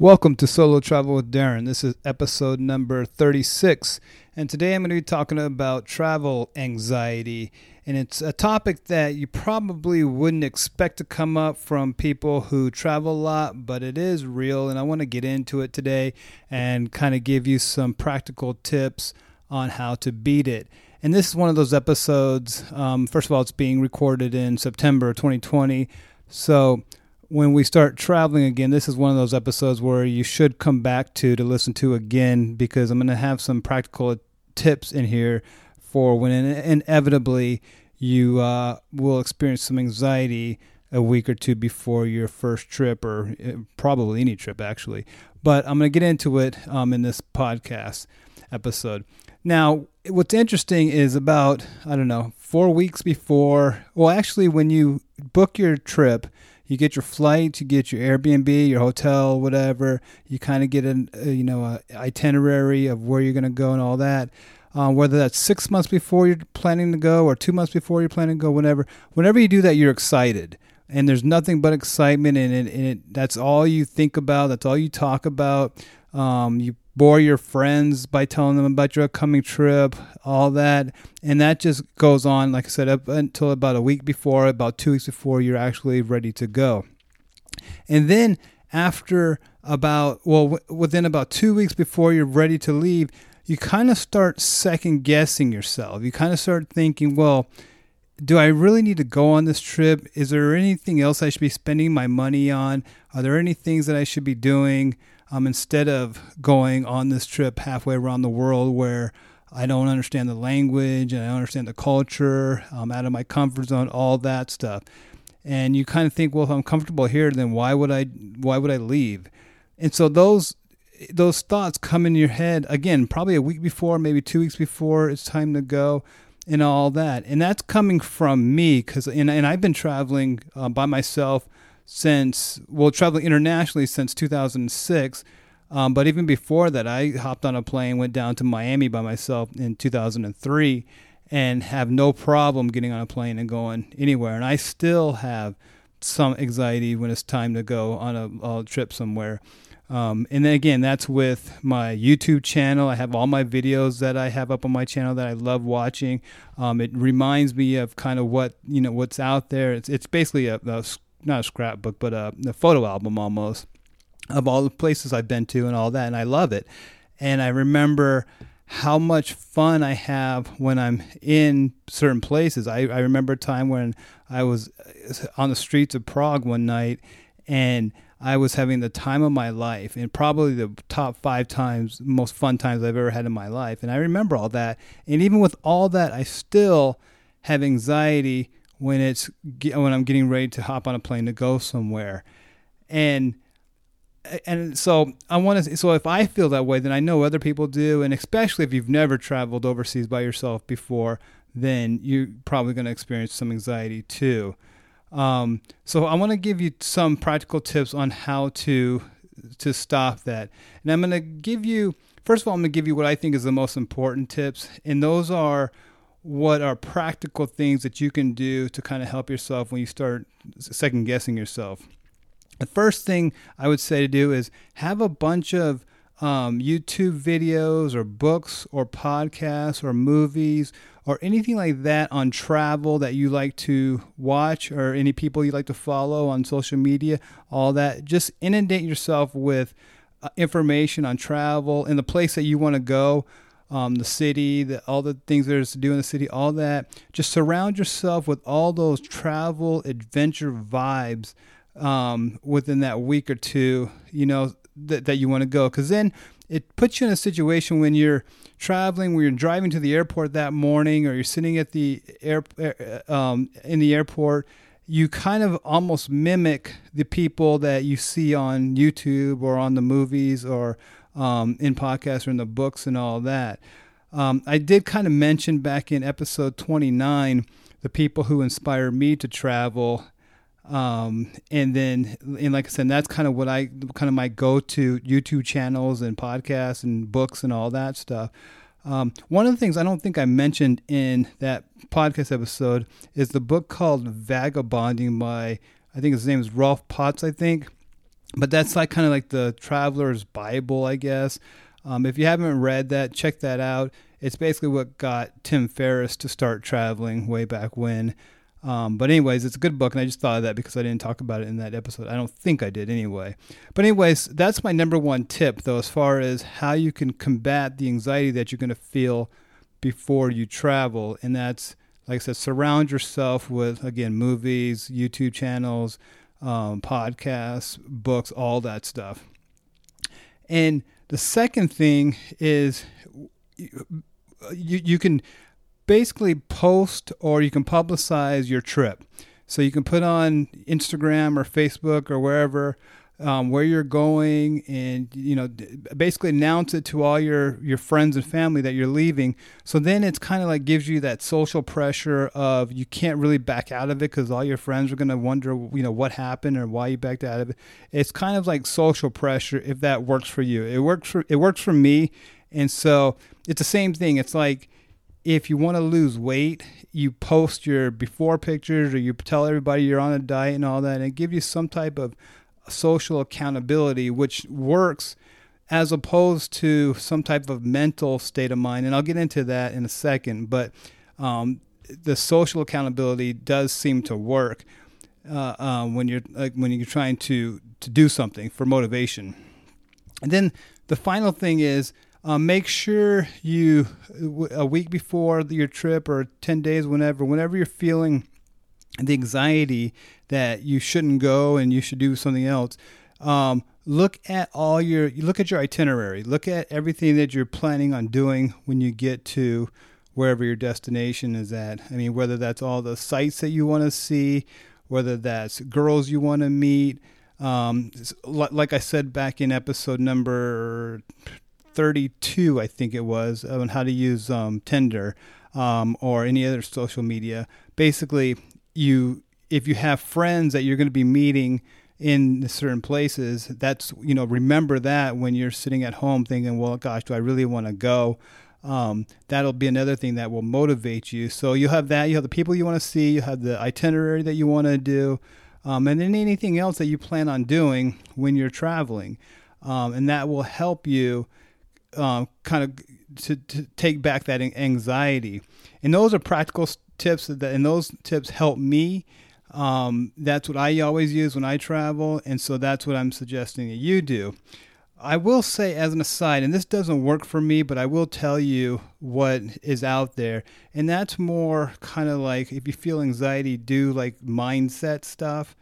Welcome to Solo Travel with Darren. This is episode number 36. And today I'm going to be talking about travel anxiety. And it's a topic that you probably wouldn't expect to come up from people who travel a lot, but it is real. And I want to get into it today and kind of give you some practical tips on how to beat it. And this is one of those episodes. Um, first of all, it's being recorded in September 2020. So when we start traveling again, this is one of those episodes where you should come back to to listen to again because I'm going to have some practical tips in here for when inevitably you uh, will experience some anxiety a week or two before your first trip or uh, probably any trip actually. But I'm going to get into it um, in this podcast episode. Now, what's interesting is about, I don't know, four weeks before, well, actually, when you book your trip, you get your flight, you get your Airbnb, your hotel, whatever. You kind of get an, uh, you know, a itinerary of where you're going to go and all that. Um, whether that's six months before you're planning to go or two months before you're planning to go, whenever, whenever you do that, you're excited, and there's nothing but excitement, and it, and it that's all you think about. That's all you talk about. Um, you bore your friends by telling them about your upcoming trip, all that. And that just goes on, like I said, up until about a week before, about two weeks before you're actually ready to go. And then after about, well, within about two weeks before you're ready to leave, you kind of start second guessing yourself. You kind of start thinking, well, do I really need to go on this trip? Is there anything else I should be spending my money on? Are there any things that I should be doing? Um, instead of going on this trip halfway around the world where I don't understand the language and I don't understand the culture, I'm out of my comfort zone, all that stuff. And you kind of think, well, if I'm comfortable here, then why would I why would I leave? And so those those thoughts come in your head again, probably a week before, maybe two weeks before it's time to go, and all that. And that's coming from me because and, and I've been traveling uh, by myself since well traveling internationally since 2006 um, but even before that i hopped on a plane went down to miami by myself in 2003 and have no problem getting on a plane and going anywhere. And i still have some anxiety when it's time to go on a, a trip somewhere. Um, and then again that's with my youtube channel. I have all my videos that i have up on my channel that i love watching. Um, it reminds me of kind of what you know what's out there. It's, it's basically a, a not a scrapbook, but a, a photo album almost of all the places I've been to and all that, and I love it. And I remember how much fun I have when I'm in certain places. I, I remember a time when I was uh, on the streets of Prague one night and I was having the time of my life and probably the top five times, most fun times I've ever had in my life. And I remember all that. And even with all that, I still have anxiety when it's when I'm getting ready to hop on a plane to go somewhere, and and so I want to. So if I feel that way, then I know other people do, and especially if you've never traveled overseas by yourself before, then you're probably going to experience some anxiety too. Um, so I want to give you some practical tips on how to to stop that, and I'm going to give you. First of all, I'm going to give you what I think is the most important tips, and those are what are practical things that you can do to kind of help yourself when you start second guessing yourself. The first thing I would say to do is have a bunch of um, YouTube videos or books or podcasts or movies or anything like that on travel that you like to watch or any people you like to follow on social media, all that. Just inundate yourself with uh, information on travel and the place that you want to go um, the city, the, all the things there's to do in the city, all that. Just surround yourself with all those travel adventure vibes um, within that week or two, you know, that, that you want to go. Because then it puts you in a situation when you're traveling, when you're driving to the airport that morning, or you're sitting at the air um, in the airport. You kind of almost mimic the people that you see on YouTube or on the movies or um, in podcasts or in the books and all that. Um, I did kind of mention back in episode 29 the people who inspired me to travel. Um, and then, and like I said, that's kind of what I kind of my go to YouTube channels and podcasts and books and all that stuff. Um, one of the things I don't think I mentioned in that podcast episode is the book called Vagabonding by, I think his name is Rolf Potts, I think but that's like kind of like the traveler's Bible, I guess. Um, if you haven't read that, check that out. It's basically what got Tim Ferriss to start traveling way back when. Um, but anyways, it's a good book, and I just thought of that because I didn't talk about it in that episode. I don't think I did anyway. But anyways, that's my number one tip, though, as far as how you can combat the anxiety that you're going to feel before you travel, and that's like I said, surround yourself with again movies, YouTube channels, um, podcasts, books, all that stuff. And the second thing is you, you can basically post or you can publicize your trip. So you can put on Instagram or Facebook or wherever um, where you're going, and you know, basically announce it to all your your friends and family that you're leaving. So then it's kind of like gives you that social pressure of you can't really back out of it because all your friends are going to wonder, you know, what happened or why you backed out of it. It's kind of like social pressure if that works for you. It works for it works for me, and so it's the same thing. It's like if you want to lose weight, you post your before pictures or you tell everybody you're on a diet and all that, and it gives you some type of social accountability, which works as opposed to some type of mental state of mind. And I'll get into that in a second. But um, the social accountability does seem to work uh, uh, when you're like, when you're trying to to do something for motivation. And then the final thing is. Uh, make sure you a week before your trip or 10 days whenever whenever you're feeling the anxiety that you shouldn't go and you should do something else. Um, look at all your look at your itinerary. Look at everything that you're planning on doing when you get to wherever your destination is at. I mean, whether that's all the sites that you want to see, whether that's girls you want to meet. Um, like I said back in episode number 32, I think it was, on how to use um, Tinder um, or any other social media. Basically, you if you have friends that you're going to be meeting in certain places, that's you know remember that when you're sitting at home thinking, well, gosh, do I really want to go? Um, that'll be another thing that will motivate you. So you have that, you have the people you want to see, you have the itinerary that you want to do, um, and then anything else that you plan on doing when you're traveling, um, and that will help you uh, kind of to, to take back that anxiety. And those are practical tips that, and those tips help me. Um, that's what I always use when I travel, and so that's what I'm suggesting that you do. I will say, as an aside, and this doesn't work for me, but I will tell you what is out there, and that's more kind of like if you feel anxiety, do like mindset stuff.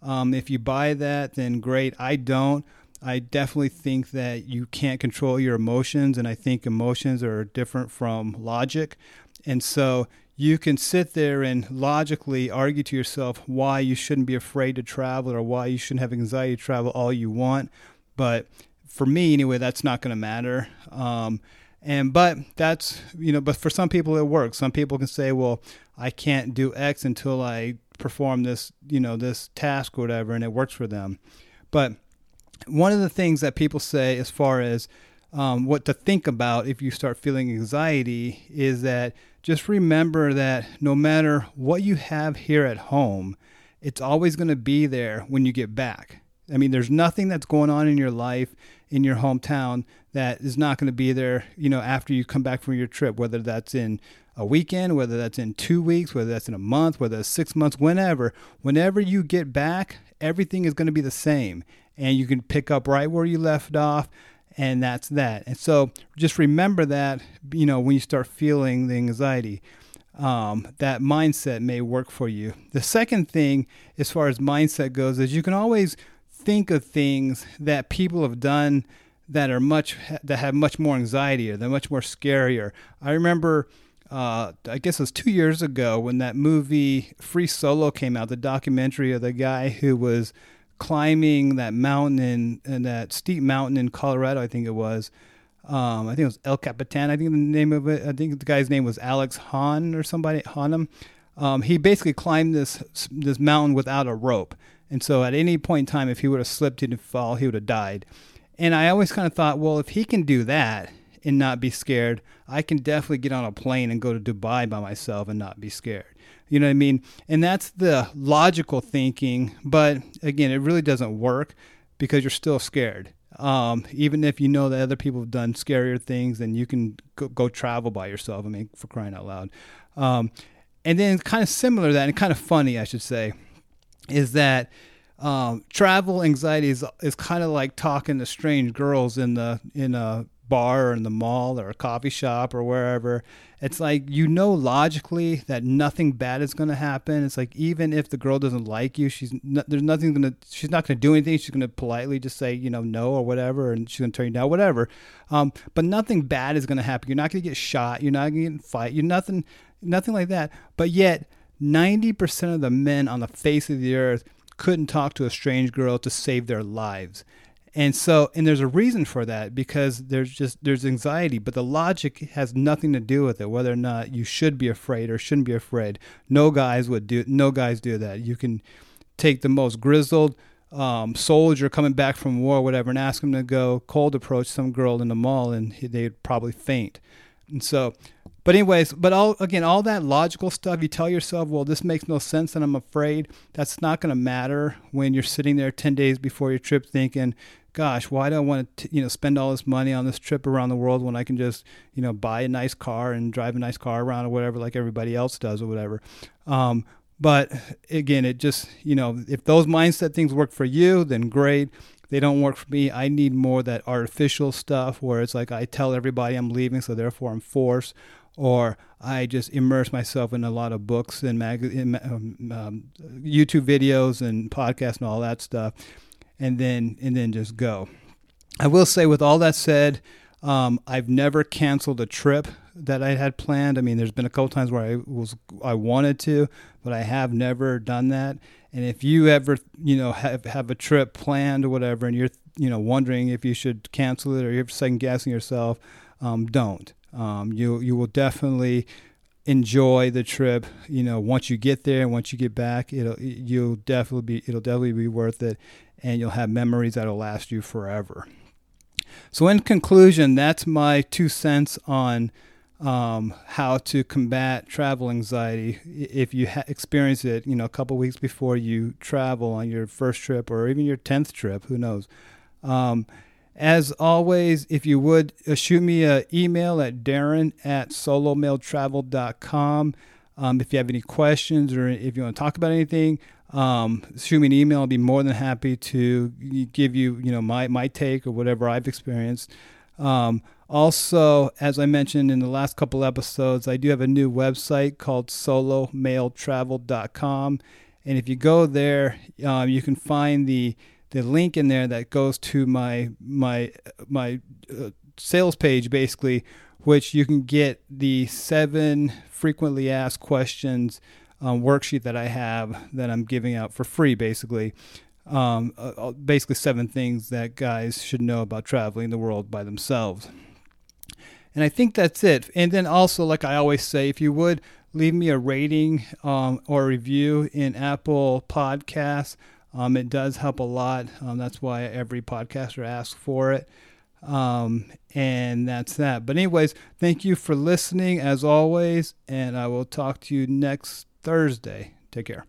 Um, if you buy that, then great. I don't. I definitely think that you can't control your emotions, and I think emotions are different from logic. And so you can sit there and logically argue to yourself why you shouldn't be afraid to travel or why you shouldn't have anxiety to travel all you want. But for me, anyway, that's not going to matter. Um, and but that's you know, but for some people it works. Some people can say, well, I can't do X until I perform this, you know, this task or whatever, and it works for them. But one of the things that people say as far as um, what to think about if you start feeling anxiety is that just remember that no matter what you have here at home, it's always going to be there when you get back. I mean, there's nothing that's going on in your life in your hometown that is not going to be there, you know, after you come back from your trip, whether that's in a weekend, whether that's in two weeks, whether that's in a month, whether it's six months, whenever. Whenever you get back, everything is going to be the same. And you can pick up right where you left off and that's that. And so just remember that, you know, when you start feeling the anxiety, um, that mindset may work for you. The second thing, as far as mindset goes, is you can always think of things that people have done that are much that have much more anxiety or they're much more scarier. I remember. Uh, I guess it was two years ago when that movie Free Solo came out, the documentary of the guy who was climbing that mountain in, in that steep mountain in Colorado, I think it was. Um, I think it was El Capitan. I think the name of it. I think the guy's name was Alex Hahn or somebody Hannum. Um, he basically climbed this this mountain without a rope, and so at any point in time, if he would have slipped and fall, he would have died. And I always kind of thought, well, if he can do that and not be scared, I can definitely get on a plane and go to Dubai by myself and not be scared. You know what I mean? And that's the logical thinking, but again, it really doesn't work because you're still scared. Um, even if you know that other people have done scarier things, then you can go, go travel by yourself. I mean, for crying out loud. Um, and then kind of similar to that, and kind of funny, I should say, is that um, travel anxiety is is kind of like talking to strange girls in the in a bar or in the mall or a coffee shop or wherever. It's like you know logically that nothing bad is going to happen. It's like even if the girl doesn't like you, she's there's nothing going to she's not going to do anything. She's going to politely just say you know no or whatever, and she's going to turn you down whatever. Um, but nothing bad is going to happen. You're not going to get shot. You're not going to get fight. You're nothing nothing like that. But yet. 90% of the men on the face of the earth couldn't talk to a strange girl to save their lives. And so, and there's a reason for that because there's just there's anxiety, but the logic has nothing to do with it. Whether or not you should be afraid or shouldn't be afraid, no guys would do. No guys do that. You can take the most grizzled um, soldier coming back from war, whatever, and ask him to go cold approach some girl in the mall, and they'd probably faint. And so, but anyways, but all again, all that logical stuff, you tell yourself, well, this makes no sense, and I'm afraid. That's not going to matter when you're sitting there ten days before your trip, thinking, gosh, why do I want to, you know, spend all this money on this trip around the world when I can just, you know, buy a nice car and drive a nice car around or whatever, like everybody else does or whatever. Um, but again, it just, you know, if those mindset things work for you, then great. They don't work for me. I need more that artificial stuff where it's like I tell everybody I'm leaving, so therefore I'm forced, or I just immerse myself in a lot of books and mag- um, um, YouTube videos and podcasts and all that stuff and then and then just go. I will say, with all that said, um, I've never canceled a trip that I had planned. I mean, there's been a couple times where I was I wanted to, but I have never done that. And if you ever, you know, have have a trip planned or whatever, and you're, you know, wondering if you should cancel it or you're second guessing yourself, um, don't. Um, you you will definitely enjoy the trip. You know, once you get there and once you get back, it'll you'll definitely be it'll definitely be worth it and you'll have memories that'll last you forever. So, in conclusion, that's my two cents on um, how to combat travel anxiety. If you ha- experience it, you know, a couple weeks before you travel on your first trip or even your tenth trip, who knows? Um, as always, if you would uh, shoot me an email at darren at solomaletravel.com. Um, if you have any questions or if you want to talk about anything, um, shoot me an email. I'll be more than happy to give you, you know, my, my take or whatever I've experienced. Um, also, as I mentioned in the last couple episodes, I do have a new website called solomaletravel.com. And if you go there, um, you can find the the link in there that goes to my my my uh, sales page, basically, which you can get the seven frequently asked questions um, worksheet that I have that I'm giving out for free, basically. Um, uh, uh, basically, seven things that guys should know about traveling the world by themselves. And I think that's it. And then also, like I always say, if you would leave me a rating um, or review in Apple Podcasts, um, it does help a lot. Um, that's why every podcaster asks for it. Um, and that's that. But, anyways, thank you for listening as always. And I will talk to you next Thursday. Take care.